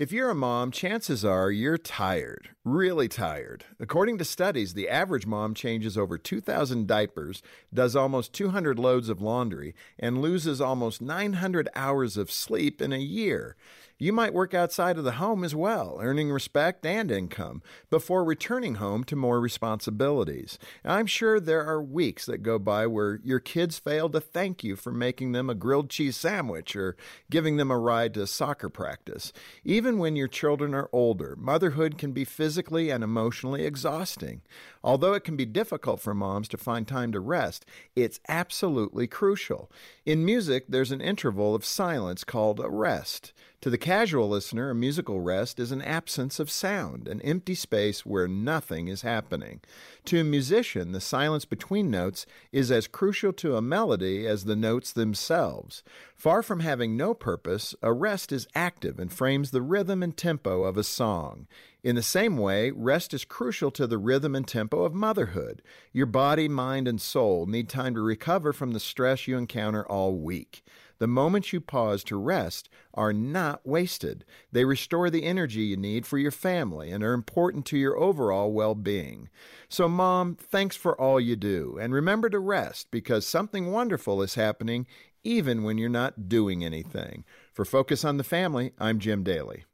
If you're a mom, chances are you're tired, really tired. According to studies, the average mom changes over 2,000 diapers, does almost 200 loads of laundry, and loses almost 900 hours of sleep in a year. You might work outside of the home as well, earning respect and income, before returning home to more responsibilities. I'm sure there are weeks that go by where your kids fail to thank you for making them a grilled cheese sandwich or giving them a ride to soccer practice. Even when your children are older, motherhood can be physically and emotionally exhausting. Although it can be difficult for moms to find time to rest, it's absolutely crucial. In music, there's an interval of silence called a rest. To the casual listener, a musical rest is an absence of sound, an empty space where nothing is happening. To a musician, the silence between notes is as crucial to a melody as the notes themselves. Far from having no purpose, a rest is active and frames the rhythm and tempo of a song. In the same way, rest is crucial to the rhythm and tempo of motherhood. Your body, mind, and soul need time to recover from the stress you encounter all week. The moments you pause to rest are not wasted. They restore the energy you need for your family and are important to your overall well being. So, Mom, thanks for all you do. And remember to rest because something wonderful is happening even when you're not doing anything. For Focus on the Family, I'm Jim Daly.